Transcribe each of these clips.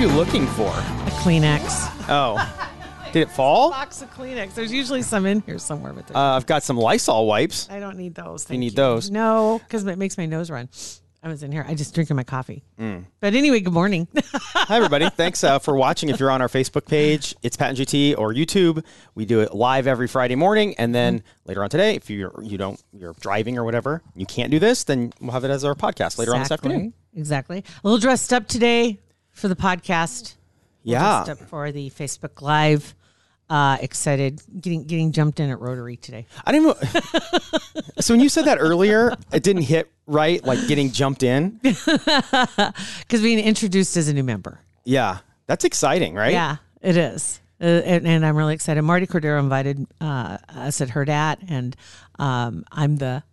You looking for? A Kleenex. Oh, did it fall? Uh, Box of Kleenex. There's usually some in here somewhere, but there's I've got some Lysol wipes. I don't need those. You thank need those? No, because it makes my nose run. I was in here. I just drinking my coffee. Mm. But anyway, good morning. Hi, everybody. Thanks uh, for watching. If you're on our Facebook page, it's Pat and JT or YouTube. We do it live every Friday morning, and then Mm-hmm. later on today, if you're you don't you're driving or whatever, you can't do this, then we'll have it as our podcast later on this Exactly. afternoon. Exactly. A little dressed up today for the podcast. Yeah. Dressed up for the Facebook Live. Uh, excited, getting getting jumped in at Rotary today. I didn't so when you said that earlier, it didn't hit right, like getting jumped in. Because being introduced as a new member. Yeah, that's exciting, right? Yeah, it is. Uh, and, and I'm really excited. Marty Cordero invited uh, us at her Herdat, and um, I'm the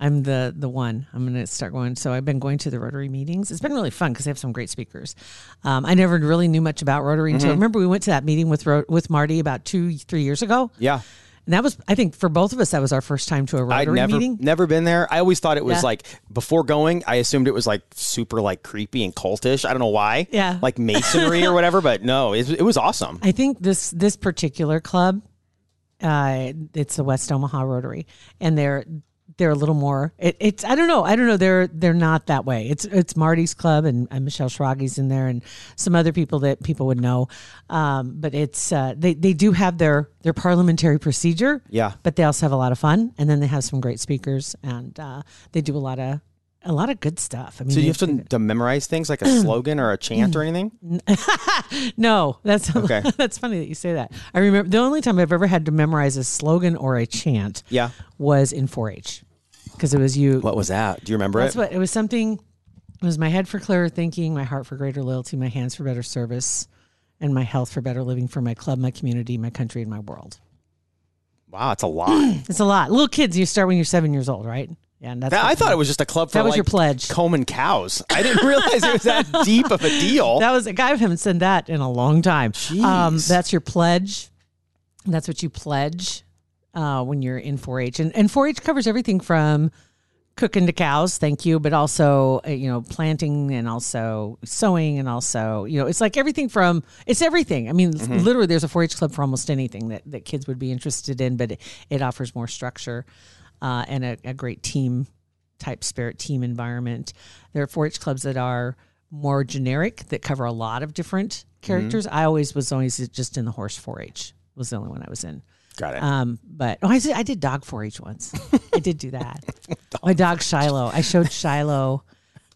I'm the the one. I'm going to start going. So I've been going to the Rotary meetings. It's been really fun because they have some great speakers. Um, I never really knew much about Rotary until remember we went to that meeting with Ro- with Marty about two three years ago. Yeah. And that was I think for both of us that was our first time to a I'd Rotary never meeting. never been there. I always thought it was Yeah. like before going, I assumed it was like super like creepy and cultish. I don't know why. Yeah. Like masonry or whatever, but no, it, it was awesome. I think this this particular club, uh, it's the West Omaha Rotary, and they're they're a little more. It, it's I don't know. I don't know. They're they're not that way. It's it's Marty's club and, and Michelle Schragi's in there and some other people that people would know. Um, but it's uh, they they do have their their parliamentary procedure. Yeah. But they also have a lot of fun, and then they have some great speakers, and uh, they do a lot of a lot of good stuff. I mean, So you have to, to memorize things like a slogan or a chant or anything? No, that's Okay. that's funny that you say that. I remember the only time I've ever had to memorize a slogan or a chant Yeah. was in 4-H because it was you. What was that? Do you remember That's it? what it was. Something. It was my head for clearer thinking, my heart for greater loyalty, my hands for better service, and my health for better living for my club, my community, my country, and my world. wow, it's a lot. It's a lot. Little kids, you start when you're seven years old, right? Yeah, and that's That- I thought it was just a club for That was like your pledge. combing cows. I didn't realize it was that deep of a deal. That was a guy haven't said that in a long time. Um, Jeez. that's your pledge. That's what you pledge uh, when you're in 4-H, and and 4-H covers everything from cooking to cows. Thank you, but also uh, you know planting and also sowing and also you know it's like everything from it's everything. I mean, Mm-hmm. literally, there's a 4-H club for almost anything that that kids would be interested in, but it, it offers more structure uh, and a, a great team type spirit team environment. There are 4-H clubs that are more generic that cover a lot of different characters. I always was always just in the horse 4-H was the only one I was in. Got it. Um, but oh, I did, I did dog 4-H once. I did do that. My dog Shiloh. I showed Shiloh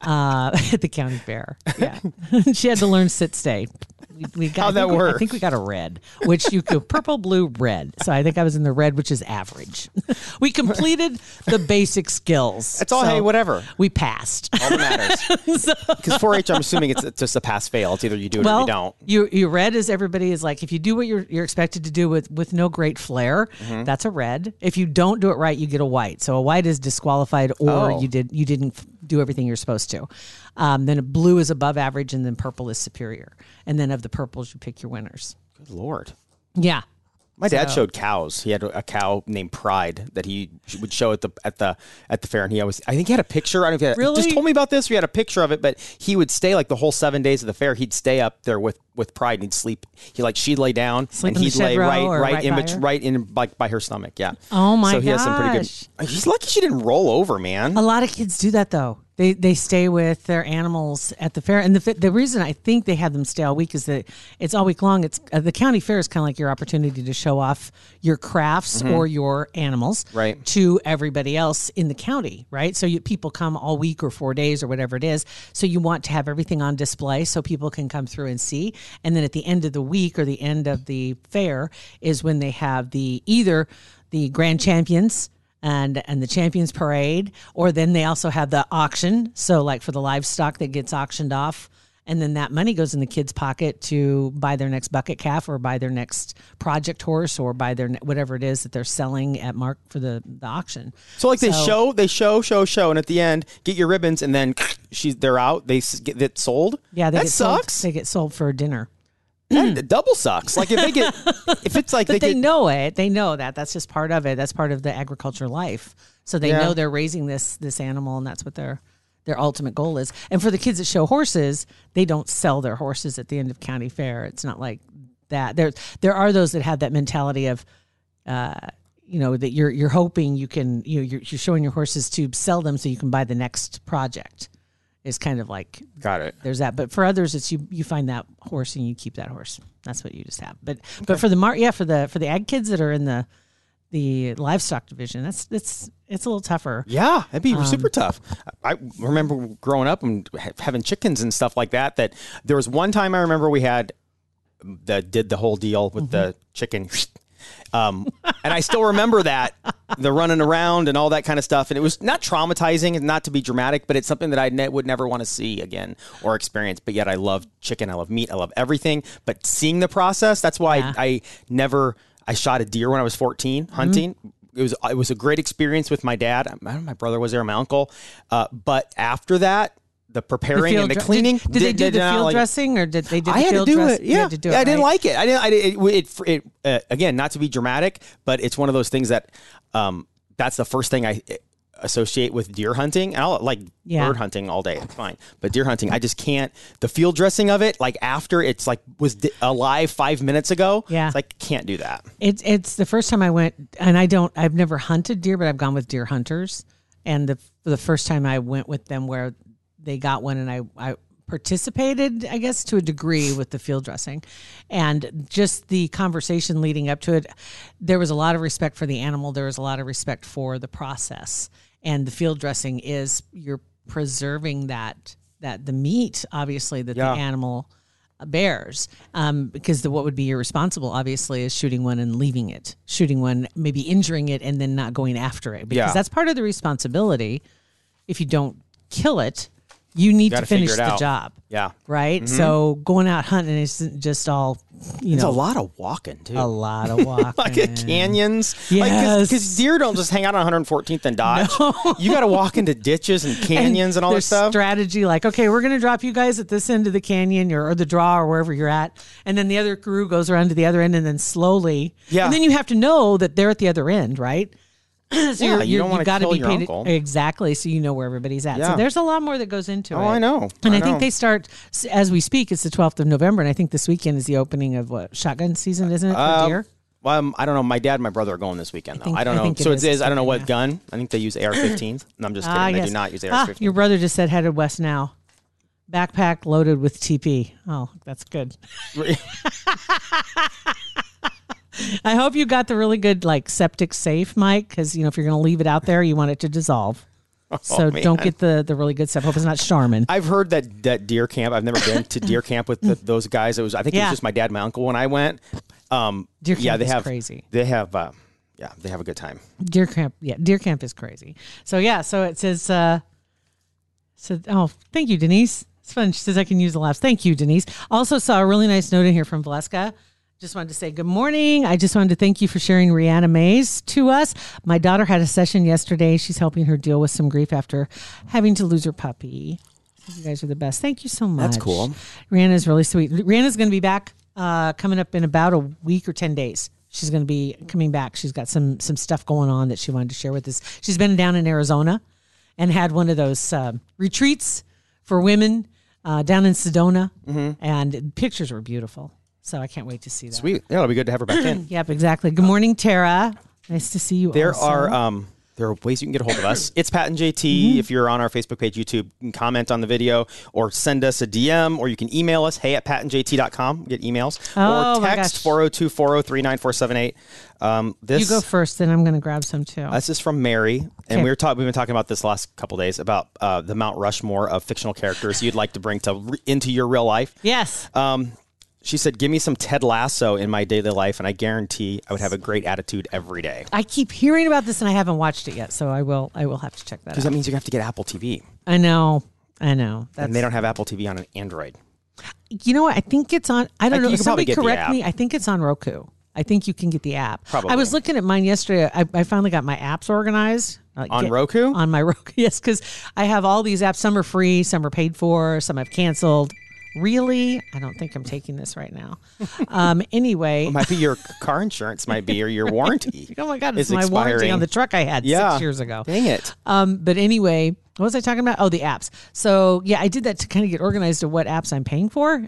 uh, at the county fair. Yeah, she had to learn sit stay. We, we got, think that we- I think we got a red, which you could purple, blue, red. So I think I was in the red, which is average. we completed the basic skills. It's all, So hey, whatever. We passed. All that matters. Because 4-H, I'm assuming it's just a pass fail. It's either you do it or you don't. you you red is everybody is like if you do what you're you're expected to do with with no great flair, Mm-hmm. that's a red. If you don't do it right, you get a white. So a white is disqualified, or Oh. you did you didn't do everything you're supposed to. Um, then a blue is above average, and then purple is superior. And then of the purples, you pick your winners. Good lord. Yeah. My dad So- showed cows. He had a cow named Pride that he would show at the at the at the fair, and he always I think he had a picture. I don't know if he had, Really? just told me about this. We had a picture of it, but he would stay like the whole seven days of the fair. He'd stay up there with with Pride, and he'd sleep. He like she'd lay down, Sleep and he'd lay right right, right in by her? right in like by her stomach. Yeah. Oh my god. So he has some pretty gosh. good. He's lucky she didn't roll over, man. A lot of kids do that though. They they stay with their animals at the fair, and the the reason I think they have them stay all week is that it's all week long. It's uh, the county fair is kind of like your opportunity to show off your crafts or your animals Mm-hmm. Right. to everybody else in the county, right? So you, people come all week or four days or whatever it is. So you want to have everything on display so people can come through and see. And then at the end of the week or the end of the fair is when they have the either the grand champions and and the champions parade, or then they also have the auction. So like for the livestock that gets auctioned off. And then that money goes in the kid's pocket to buy their next bucket calf or buy their next project horse or buy their ne- whatever it is that they're selling at mark for the, the auction. So like they show, they show, show, show, and at the end, get your ribbons, and then she's they're out. They get it sold. Yeah, they that get sold- sucks. they get sold for dinner. That double sucks. Like if they get, if it's like they, get, know it. They know that. That's just part of it. That's part of the agriculture life. So they Yeah. know they're raising this this animal, and that's what their their ultimate goal is. And for the kids that show horses, they don't sell their horses at the end of county fair. It's not like that. There there are those that have that mentality of. Uh, you know that you're you're hoping you can you know, you're, you're showing your horses to sell them so you can buy the next project is kind of like got it. there's that but for others it's you you find that horse and you keep that horse that's what you just have but but for the mar yeah for the for the ag kids that are in the the livestock division that's that's it's a little tougher Yeah, it'd Um, be super tough. I remember growing up and having chickens and stuff like that. That there was one time I remember we had that did the whole deal with the Mm-hmm. chicken. Um, and I still remember that the running around and all that kind of stuff. And it was not traumatizing and not to be dramatic, but it's something that I ne- would never want to see again or experience. But yet I love chicken. I love meat. I love everything. But seeing the process, that's why Yeah. I, I never, I shot a deer when I was 14 Mm-hmm. hunting. It was, it was a great experience with my dad. I don't know, my brother was there, my uncle. Uh, but after that, the preparing and the cleaning. did, did they do the not field like- dressing or did they did I the had to do dress? it. Yeah, had to do it, I didn't like it. I didn't. I didn't. It, it, it uh, again, not to be dramatic, but it's one of those things that um, that's the first thing I uh, associate with deer hunting. And I'll like Yeah. bird hunting all day. It's fine, but deer hunting, I just can't. The field dressing of it, like after it's like was alive five minutes ago. Yeah. it's like can't do that. It's it's the first time I went, and I don't. I've never hunted deer, but I've gone with deer hunters. And the the first time I went with them, where they got one, and I I participated, I guess, to a degree with the field dressing, and just the conversation leading up to it. There was a lot of respect for the animal. There was a lot of respect for the process, and the field dressing is you're preserving that that the meat, obviously, that Yeah. the animal bears um, because the, what would be irresponsible obviously is shooting one and leaving it shooting one maybe injuring it and then not going after it because Yeah. that's part of the responsibility if you don't kill it you need to Gotta finish the out. job Yeah, right mm-hmm. so going out hunting isn't just all you know. it's a lot of walking too. a lot of walking like at canyons, Yes. because deer don't just hang out on 114th and Dodge. No. You got to walk into ditches and canyons and, all this stuff. Strategy like, okay, we're going to drop you guys at this end of the canyon or, or the draw or wherever you're at, and then the other crew goes around to the other end, and then slowly, Yeah. and then you have to know that they're at the other end, right? so Yeah, you're, you wanna gotta be paid uncle. exactly, so you know where everybody's at. Yeah. So there's a lot more that goes into it. Oh, I know. And I I, think they start as we speak. It's the 12th of November, and I think this weekend is the opening of what shotgun season, isn't it for Um, deer? Well, um, I don't know. My dad and my brother are going this weekend though. I, think- don't know. it so it is. this I don't know what weekend, gun. I think they use AR-15s. No, I'm just kidding. Ah, they yes. do not use Ah, AR-15. your brother just said headed west now. Backpack loaded with TP. Oh, that's good. I hope you got the really good like septic safe, Mike, because you know if you're going to leave it out there, you want it to dissolve. So don't Oh, get the the really good stuff. Hope it's not Charmin. I've heard that that deer camp. I've never been to deer camp with the, those guys. It was. I think it was just my dad, and my uncle when I went. Um, Deer yeah, they is have crazy. They have. Uh, yeah, they have a good time. Deer camp, yeah, deer camp is crazy. So yeah, so it says, uh, so oh, thank you, Denise. It's fun. She says I can use the laughs. Thank you, Denise. Also saw a really nice note in here from Valeska. Just wanted to say good morning. I just wanted to thank you for sharing Rihanna Mays to us. My daughter had a session yesterday. She's helping her deal with some grief after having to lose her puppy. You guys are the best. Thank you so much. That's cool. Rihanna's really sweet. Rihanna's going to be back uh, coming up in about a week or 10 days. She's going to be coming back. She's got some some stuff going on that she wanted to share with us. She's been down in Arizona and had one of those um retreats for women uh, down in Sedona, and pictures were beautiful. So I can't wait to see that. Sweet. Yeah, it'll be good to have her back in. Yep, exactly. Good morning, Tara. Nice to see you. There also. are um, there are ways you can get a hold of us. It's Pat and JT. If you're on our Facebook page, YouTube, you can comment on the video or send us a DM or you can email us, hey at patandjt.com. Get emails. Oh, or text gosh. 402 403 9478. Um, This You go first, then I'm going to grab some too. this is from Mary, and we were talking. We've been talking about this last couple days about uh, the Mount Rushmore of fictional characters you'd like to bring to re- into your real life. yes. Um, she said, "Give me some Ted Lasso in my daily life, and I guarantee I would have a great attitude every day." I keep hearing about this and I haven't watched it yet, so I will. I will have to check that Because out. that means you have to get Apple TV, I know. I know. That's, and they don't have Apple TV on an Android. You know what? I think it's on. I don't Like, know. you could probably Somebody get correct me. I think it's on Roku. I think you can get the app. Probably. I was looking at mine yesterday. I, I finally got my apps organized. Like, On Roku? On my Roku, yes, because I have all these apps. Some are free, some are paid for, some I've canceled. Really, I don't think I'm taking this right now. Um, anyway, It might be your car insurance, might be or your warranty. oh my god, it's my warranty on the truck I had Yeah. six years ago. Dang it! Um, but anyway, what was I talking about? Oh, the apps. So yeah, I did that to kind of get organized to what apps I'm paying for, and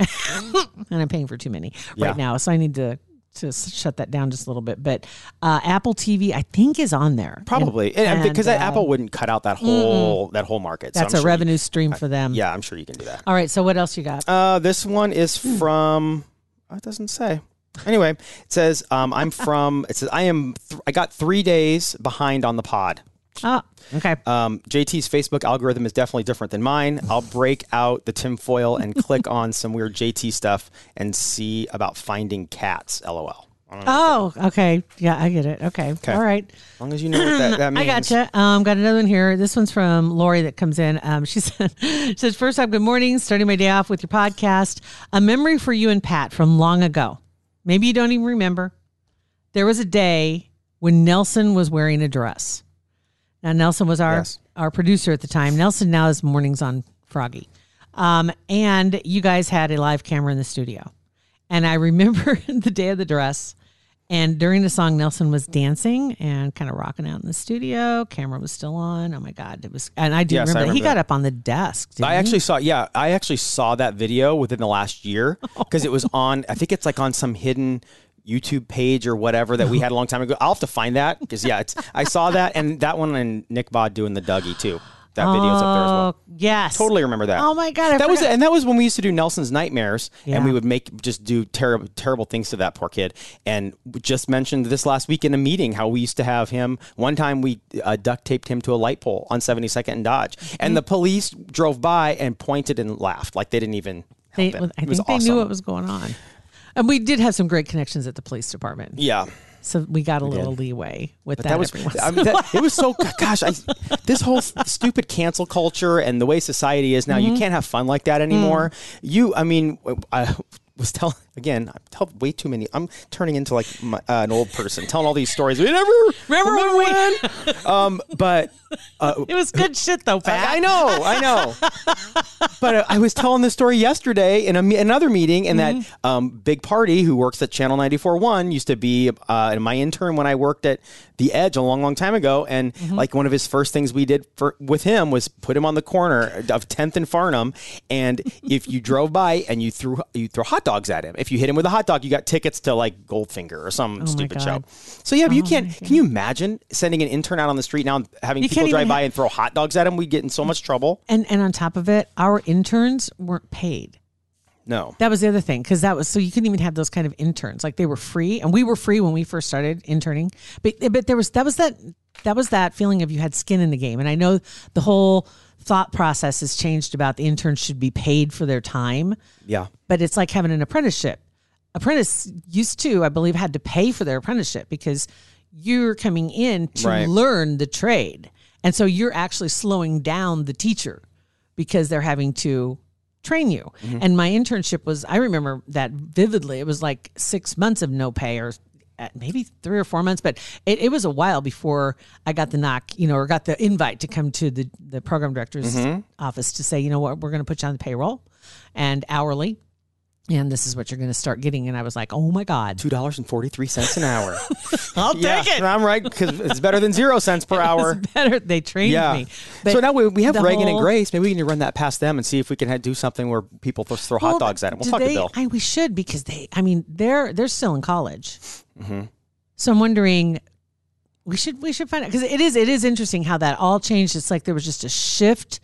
I'm paying for too many Yeah. right now. So I need to to shut that down just a little bit. But uh, Apple TV, I think, is on there Probably, and, because uh, Apple wouldn't cut out that whole that whole market. so That's I'm a sure you- revenue stream for them. yeah, I'm sure you can do that. All right. So what else you got? Uh, this one is from. oh, It doesn't say. Anyway, it says um, I'm from. It says I am. Th- I got three days behind on the pod. Oh, okay. Um, JT's Facebook algorithm is definitely different than mine. I'll break out the tinfoil and click on some weird JT stuff and see about finding cats. LOL. I don't know. Oh, okay. Yeah, I get it. Okay. All right. As long as you know what that, that means. I gotcha. Um, got another one here. This one's from Lori that comes in. Um, she said, she says, first off, good morning. Starting my day off with your podcast. A memory for you and Pat from long ago. Maybe you don't even remember. There was a day when Nelson was wearing a dress. Now Nelson was our Yes. our producer at the time. Nelson now is mornings on Froggy. Um, and you guys had a live camera in the studio. And I remember the day of the dress. And during the song, Nelson was dancing and kind of rocking out in the studio. Camera was still on. Oh my God. It was, and I do Yes, I remember, that he remember got up on the desk. I he? actually saw, yeah, I actually saw that video within the last year because it was on, I think it's like on some hidden YouTube page or whatever that we had a long time ago. I'll have to find that because, yeah, it's, I saw that and that one and Nick Bod doing the Dougie too. That video's up there as well. Oh, yes. Totally remember that. Oh my God. I that was forgot. and that was when we used to do Nelson's Nightmares, Yeah. and we would make just do terrible terrible things to that poor kid. And we just mentioned this last week in a meeting how we used to have him. One time we uh, duct taped him to a light pole on 72nd and Dodge, Mm-hmm. and the police drove by and pointed and laughed like they didn't even. They. I It was think they awesome. knew what was going on. And we did have some great connections at the police department. Yeah. So we got a little leeway with that. That was I mean, that, it was so gosh I, this whole stupid cancel culture and the way society is now Mm-hmm. you can't have fun like that anymore Mm. you I mean I was telling again I tell way too many I'm turning into like my, uh, an old person telling all these stories we never Remember when we- when um but It was good shit though, Pat. I, I know, I know. but uh, I was telling this story yesterday in a, another meeting, and that um, Big Party, who works at Channel 94.1, used to be uh, my intern when I worked at The Edge a long, long time ago. And like one of his first things we did for with him was put him on the corner of 10th and Farnam. And if you drove by and you threw you throw hot dogs at him, if you hit him with a hot dog, you got tickets to like Goldfinger or some oh stupid show. So yeah, but you oh can't. Can you imagine sending an intern out on the street now and having You people drive by and throw hot dogs at him? We get in so much trouble. And and on top of it, our interns weren't paid. No. That was the other thing because that was so you couldn't even have those kind of interns like they were free and we were free when we first started interning but but there was that was that that was that feeling of you had skin in the game and I know the whole thought process has changed about the interns should be paid for their time Yeah. but it's like having an apprenticeship apprentice used to I believe had to pay for their apprenticeship because you're coming in to Right. learn the trade and so you're actually slowing down the teacher because they're having to train you. Mm-hmm. And my internship was, I remember that vividly. It was like six months of no pay or maybe three or four months, but it, it was a while before I got the knock, you know, or got the invite to come to the, the program director's mm-hmm. office to say, you know what, we're going to put you on the payroll and hourly. And this is what you're going to start getting. And I was like, oh my God. Two dollars and forty three cents an hour. I'll yeah, take it. I'm right because it's better than zero cents per hour. It's better. They trained Yeah. me. so now we, we have Reagan whole- and Grace. Maybe we can run that past them and see if we can do something where people th- throw hot dogs at them. We'll talk they, to Bill. I, we should because they. I mean, they're they're still in college. Mm-hmm. So I'm wondering, we should we should find out because it is it is interesting how that all changed. It's like there was just a shift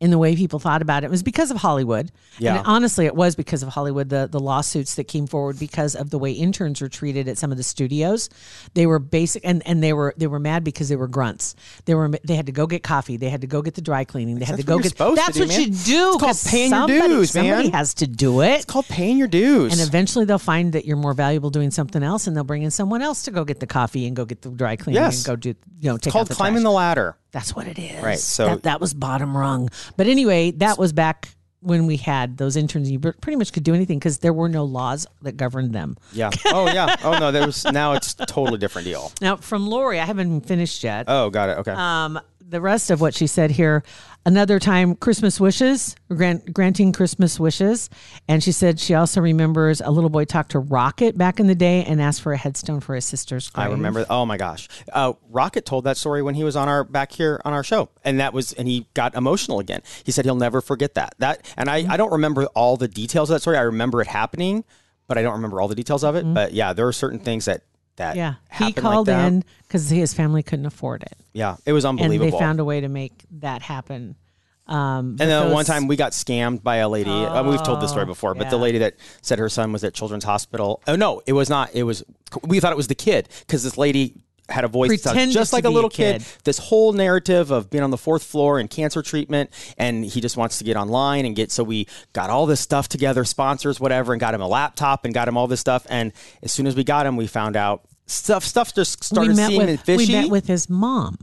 in the way people thought about it. It was because of Hollywood. Yeah. And honestly, it was because of Hollywood. The the lawsuits that came forward because of the way interns were treated at some of the studios. They were basic and, and they were they were mad because they were grunts. They were they had to go get coffee. They had to go get the dry cleaning. They had to go get That's do, what man. you do. It's called paying your somebody- dues, man. Somebody has to do it. It's called paying your dues. And eventually they'll find that you're more valuable doing something else and they'll bring in someone else to go get the coffee and go get the dry cleaning Yes. and go do you know take it's called the climbing trash. the ladder. That's what it is. Right, so- that, that was bottom rung. But anyway, that was back when we had those interns. You pretty much could do anything because there were no laws that governed them. Yeah. Oh yeah. Oh no. There was now it's a totally different deal. Now, from Lori, I haven't finished yet. Oh, got it. Okay. Um, the rest of what she said here, another time, Christmas wishes, grant, granting Christmas wishes. And she said she also remembers a little boy talked to Rocket back in the day and asked for a headstone for his sister's grave. I remember. Oh my gosh, uh, Rocket told that story when he was on our back here on our show, and that was, and he got emotional again. He said he'll never forget that. That, and I, I don't remember all the details of that story. I remember it happening, but I don't remember all the details of it. But yeah, there are certain things that that. Yeah. He called like in because his family couldn't afford it. Yeah, it was And unbelievable. they found a way to make that happen. Um, And then those- one time we got scammed by a lady. uh, we've told this story before, but the lady that said her son was at Children's Hospital. Oh no, it was not. It was. We thought it was the kid because this lady had a voice Pretended just like a be a little kid. kid. This whole narrative of being on the fourth floor and cancer treatment, and he just wants to get online and get. So we got all this stuff together, sponsors, whatever, and got him a laptop and got him all this stuff. And as soon as we got him, we found out. Stuff, stuff just started seeming with fishy. we met with his mom,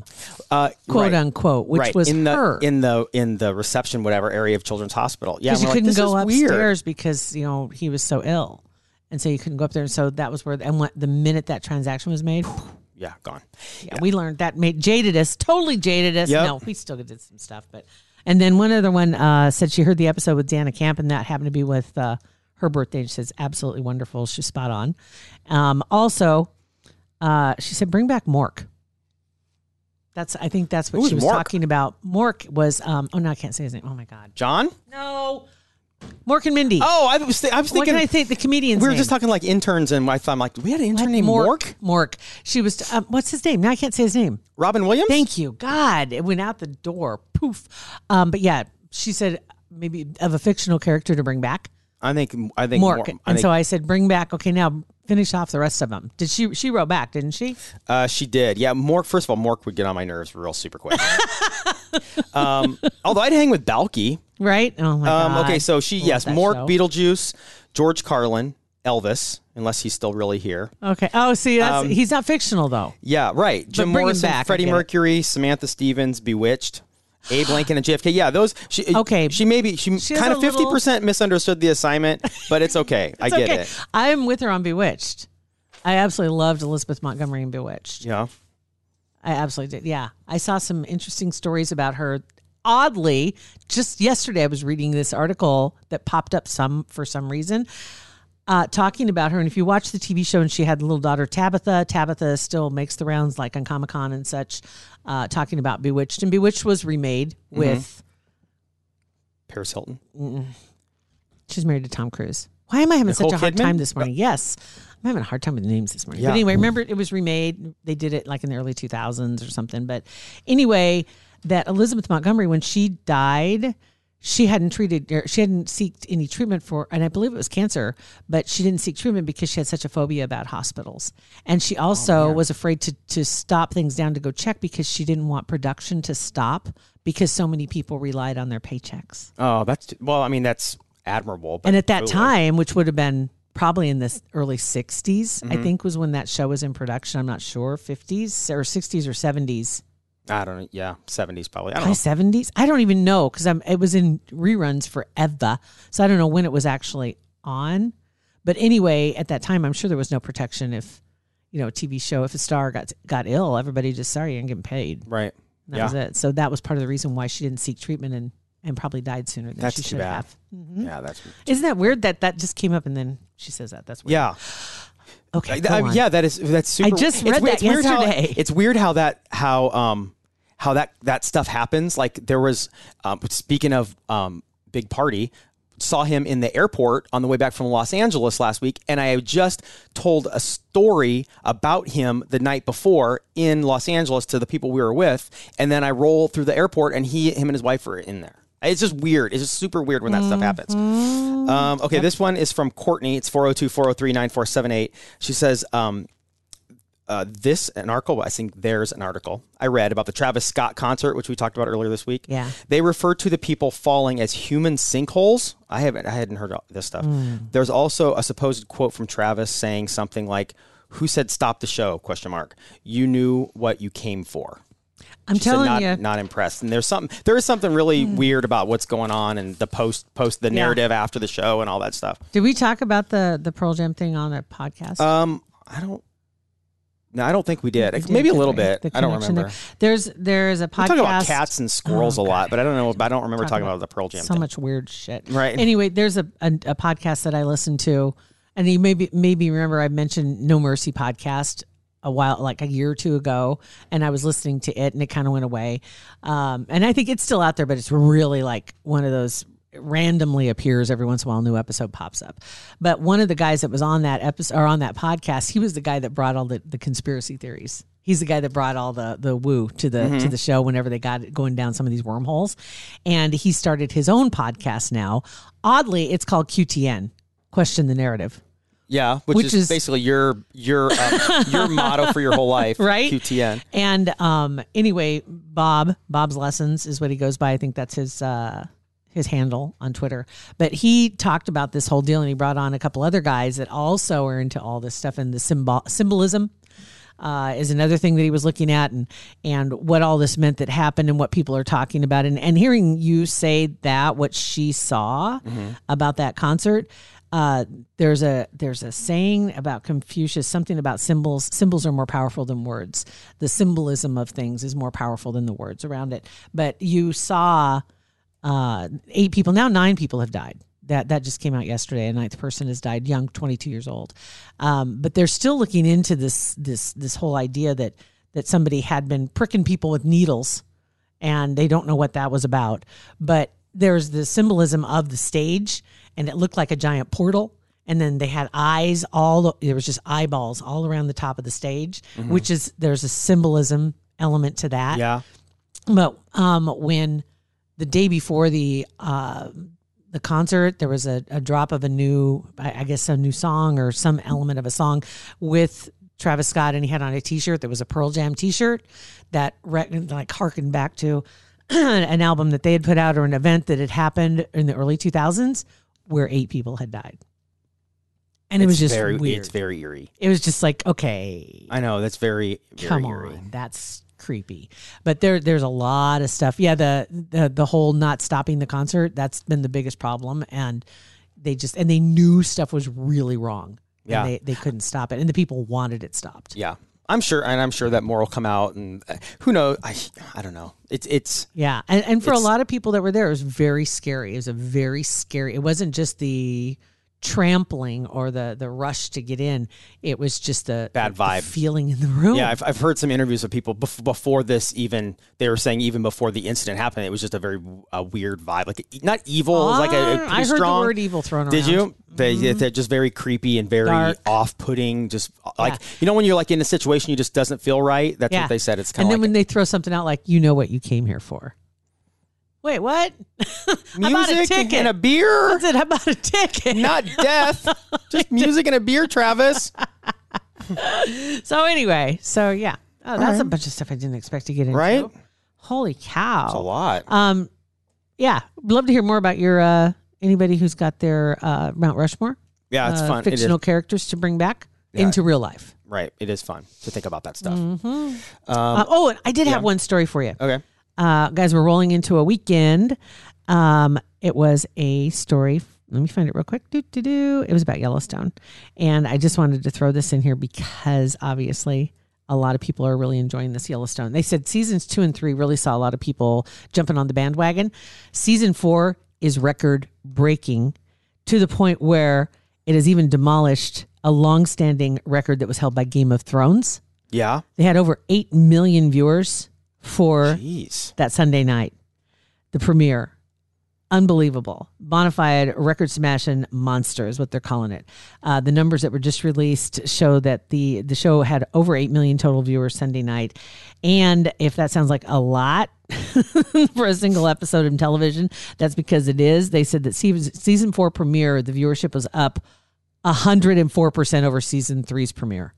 uh, quote right. unquote, which right. was in the her. in the in the reception whatever area of Children's Hospital. Yeah, because you couldn't this go is weird. upstairs because you know he was so ill, and so you couldn't go up there. And so that was where and what the minute that transaction was made, Yeah, gone. yeah, we learned that made jaded us, totally jaded us. Yep. No, we still did some stuff, but and then one other one uh, said she heard the episode with Dana Camp, and that happened to be with uh, her birthday. And she says absolutely wonderful. She's spot on. Um, also, uh, she said bring back Mork. That's I think that's what Who's she was Mork? talking about. Mork was um, oh no I can't say his name. Oh my god. John? No. Mork and Mindy. Oh, I was th- I was what thinking can I say? The comedian's we were name. just talking like interns, and I thought I'm like, we had an intern named Mork. Mork. She was. Um, what's his name? Now I can't say his name. Robin Williams. Thank you. God, it went out the door. Poof. Um, but yeah, she said maybe of a fictional character to bring back I think I think Mork. Mor- I and think, so I said, bring back. Okay, now finish off the rest of them. Did she? She wrote back, didn't she? uh, she did. Yeah, Mork. First of all, Mork would get on my nerves real super quick. um, although I'd hang with Balki. Right. Oh my Um, God. okay, so she Love yes, that Mork, show. Beetlejuice, George Carlin, Elvis, unless he's still really here. Okay. Oh, see, that's Um, he's not fictional though. Yeah, right. Jim bring him Morrison, back, I Freddie get it. Mercury, Samantha Stephens, Bewitched. Abe Lincoln and JFK. Yeah, those. She, Okay. She maybe she, She has kind a of fifty little- percent misunderstood the assignment, but it's okay. I It's get okay. it. I'm with her on Bewitched. I absolutely loved Elizabeth Montgomery in Bewitched. Yeah. I absolutely did. Yeah. I saw some interesting stories about her. Oddly, just yesterday I was reading this article that popped up some for some reason. Uh, talking about her, and if you watch the TV show, and she had a little daughter Tabitha. Tabitha still makes the rounds, like on Comic Con and such. Uh, talking about Bewitched, and Bewitched was remade Mm-hmm. with. Paris Hilton. She's married to Tom Cruise. Why am I having Nicole such a hard Kidman? time this morning? Yes, I'm having a hard time with the names this morning. Yeah. But anyway, remember it was remade. They did it like in the early 2000s or something. But anyway, that Elizabeth Montgomery, when she died, she hadn't treated, or she hadn't seeked any treatment for, and I believe it was cancer, but she didn't seek treatment because she had such a phobia about hospitals. And she also was afraid to, to stop things down to go check because she didn't want production to stop because so many people relied on their paychecks. Oh, that's well. I mean, that's admirable. But And at that time, which would have been probably in the early 60s, Mm-hmm. I think was when that show was in production. I'm not sure, 50s or 60s or 70s. I don't know. Yeah, seventies probably. I don't know. 70s? I don't even know because I'm it was in reruns forever. So I don't know when it was actually on. But anyway, at that time, I'm sure there was no protection if, you know, a TV show, if a star got got ill, everybody just, sorry, you ain't getting paid. Right. That yeah. was it. So that was part of the reason why she didn't seek treatment and, and probably died sooner than That's she should bad. have. Yeah, that's Isn't that weird that that just came up and then she says that? That's weird. yeah. Okay. I- I- yeah, that is that's super. I just read weird- that it's weird how- yesterday. it's weird how that how um how that that stuff happens. Like there was um, speaking of um big party, saw him in the airport on the way back from Los Angeles last week, and I had just told a story about him the night before in Los Angeles to the people we were with, and then I roll through the airport, and he, him, and his wife were in there. It's just weird. It's just super weird when that stuff happens. Um, okay, this one is from Courtney. It's 402 403 9478. She says, um, uh, this an article. I think there's an article I read about the Travis Scott concert, which we talked about earlier this week. Yeah. they refer to the people falling as human sinkholes. I haven't, I hadn't heard of this stuff. There's also a supposed quote from Travis saying something like, "Who said stop the show?" Question mark. You knew what you came for. I'm She telling not, you. not impressed. And there's something, there is something really weird about what's going on and the post, post the Yeah. narrative after the show and all that stuff. Did we talk about the the Pearl Jam thing on a podcast? Um, I don't. No, I don't think we did. We did, Maybe a little bit. I don't remember. there. There's there's a podcast. We talk about cats and squirrels Oh, a lot, but I don't know. I don't remember Talk talking about about the Pearl Jam. so thing. much weird shit. Right. Anyway, there's a, a a podcast that I listen to, and you maybe maybe remember I mentioned No Mercy podcast a while like a year or two ago, and I was listening to it, and it kind of went away. Um, and I think it's still out there, but it's really like one of those randomly appears every once in a while a new episode pops up but one of the guys that was on that episode or on that podcast he was the guy that brought all the, the conspiracy theories he's the guy that brought all the the woo to the to the show whenever they got it going down some of these wormholes and he started his own podcast now oddly it's called qtn question the narrative yeah, which, which is, is- basically your your um, your motto for your whole life, Right? QTN. And um, anyway, Bob, Bob's lessons is what he goes by. I think that's his uh, his handle on Twitter. But he talked about this whole deal, and he brought on a couple other guys that also are into all this stuff and the symbol symbolism. Uh, is another thing that he was looking at, and and what all this meant that happened, and what people are talking about, and and hearing you say that what she saw about that concert, uh, there's a there's a saying about Confucius, something about symbols. Symbols are more powerful than words. The symbolism of things is more powerful than the words around it. But you saw uh, eight people now, nine people have died. That that just came out yesterday. A ninth person has died, young, 22 years old. Um, but they're still looking into this this this whole idea that that somebody had been pricking people with needles, and they don't know what that was about. But there's the symbolism of the stage, and it looked like a giant portal. And then they had eyes all. There was just eyeballs all around the top of the stage, which is there's a symbolism element to that. Yeah, But um, when the day before the uh, the concert, there was a, a drop of a new, I, I guess, a new song or some element of a song with Travis Scott, and he had on a T-shirt that was a Pearl Jam T-shirt that re- like harkened back to an album that they had put out or an event that had happened in the early 2000s where eight people had died, and it was just very weird. it's very eerie. it was just like okay, I know that's very, very come eerie. on that's creepy. But there there's a lot of stuff. Yeah the, the the whole not stopping the concert that's been the biggest problem. And they just and they knew stuff was really wrong. And Yeah. they, they couldn't stop it. And the people wanted it stopped. Yeah, I'm sure, and I'm sure that more will come out, and uh, who knows? I I don't know. It's it's yeah. And, and for a lot of people that were there it was very scary. It was a very scary it wasn't just the trampling or the the rush to get in it was just a Bad vibe. feeling in the room yeah. I've I've heard some interviews with people bef- before this even. They were saying even before the incident happened, it was just a very uh, weird vibe, like not evil, it was like a, a Ah, I heard strong. the word evil thrown Did around. you? They, They're just very creepy and very Dark. off-putting. Just like Yeah. you know when you're like in a situation you just doesn't feel right. That's what they said. It's kind of and then like when they throw something out like you know what you came here for. Wait, what? I bought a music and a beer, That's it. I bought a ticket. not death. just music and a beer, Travis. So anyway, so yeah, oh, that's a bunch of stuff I didn't expect to get into. Right? Holy cow! It's a lot. Um, yeah, love to hear more about your uh anybody who's got their uh Mount Rushmore. yeah, it's uh, fun. It. Fictional characters to bring back Yeah. into real life. Right. It is fun to think about that stuff. Uh, oh, and I did have one story for you. Okay. Uh, guys, we're rolling into a weekend. Um, it was a story. Let me find it real quick. Do, do, do. It was about Yellowstone. And I just wanted to throw this in here because obviously a lot of people are really enjoying this Yellowstone. They said seasons two and three really saw a lot of people jumping on the bandwagon. Season four is record breaking to the point where it has even demolished a long-standing record that was held by Game of Thrones. Yeah. They had over 8 million viewers for Jeez. that Sunday night, the premiere. unbelievable. Bonafide record smashing monster is what they're calling it. Uh, the numbers that were just released show that the the show had over eight million total viewers Sunday night, and if that sounds like a lot. for a single episode of television, that's because it is. They said that season, season four premiere, the viewership was up 104% over season three's premiere.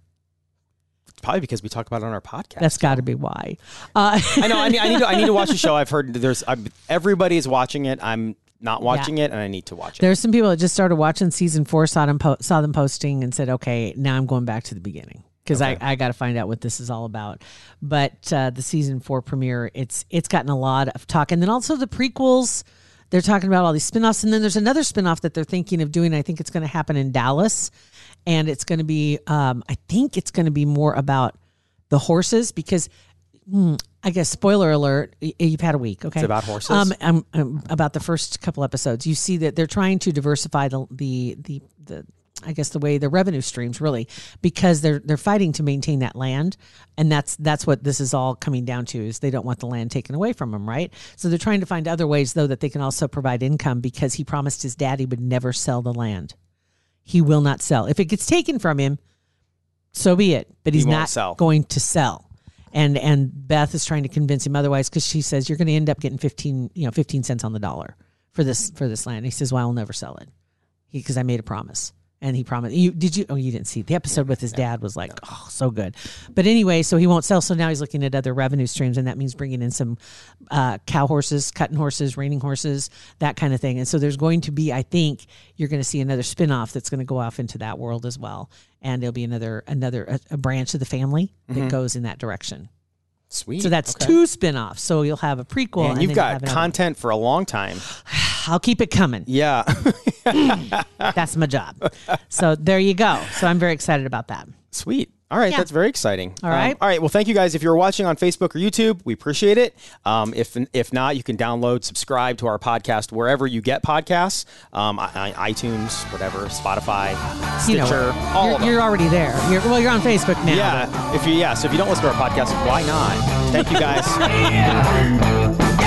Probably because we talk about it on our podcast. That's got to be why. Uh, I know. I need, I need, to, I need to watch the show. I've heard there's I'm, everybody's watching it. I'm not watching it, and I need to watch it. There's some people that just started watching season four, saw them po- saw them posting, and said, "Okay, now I'm going back to the beginning." Because Okay. I, I got to find out what this is all about, but uh, the season four premiere it's it's gotten a lot of talk, and then also the prequels. They're talking about all these spin-offs, and then there's another spin-off that they're thinking of doing. I think it's going to happen in Dallas, and it's going to be um, I think it's going to be more about the horses because hmm, I guess spoiler alert, you've had a week. Okay, It's about horses? Um, um, um, about the first couple episodes, you see that they're trying to diversify the the the, the I guess the way the revenue streams really because they're they're fighting to maintain that land and that's that's what this is all coming down to is they don't want the land taken away from them right? So they're trying to find other ways though that they can also provide income because he promised his dad he would never sell the land. He will not sell. If it gets taken from him so be it but he's won't not sell. going to sell. And and Beth is trying to convince him otherwise because she says you're going to end up getting 15 you know 15 cents on the dollar for this for this land. He says well I'll never sell it because I made a promise and he promised you did you oh you didn't see the episode with his dad was like oh so good. But anyway so he won't sell. So now he's looking at other revenue streams and that means bringing in some uh, cow horses cutting horses reining horses that kind of thing. And so there's going to be I think you're going to see another spin-off that's going to go off into that world as well. And there'll be another another a, a branch of the family that goes in that direction. Sweet. so that's Okay. two spin-offs. So you'll have a prequel And and you've got content for a long time. I'll keep it coming Yeah. that's my job so there you go so I'm very excited about that Sweet. All right, Yeah. that's very exciting. All right. Um, all right. Well, thank you guys. If you're watching on Facebook or YouTube, we appreciate it. Um, if if not, you can download, subscribe to our podcast wherever you get podcasts, um, I, I- iTunes, whatever, Spotify, you know, Stitcher, all you're, of them. you're already there. You're, well, you're on Facebook now. yeah. If you yeah, so if you don't listen to our podcast, why not? Thank you guys.